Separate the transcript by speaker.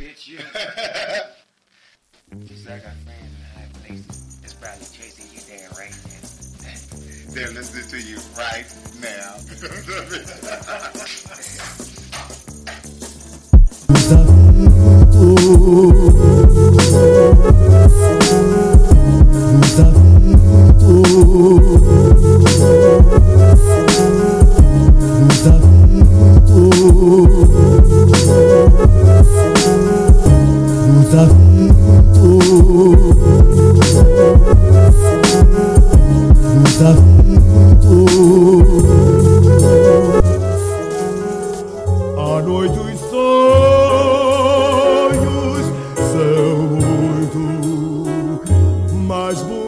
Speaker 1: bitch, you. Just like our friends in high places, is probably chasing you down right now. They're listening to you right now.
Speaker 2: Ooh. desafio desafio A noite os sonhos são muito mais bonitos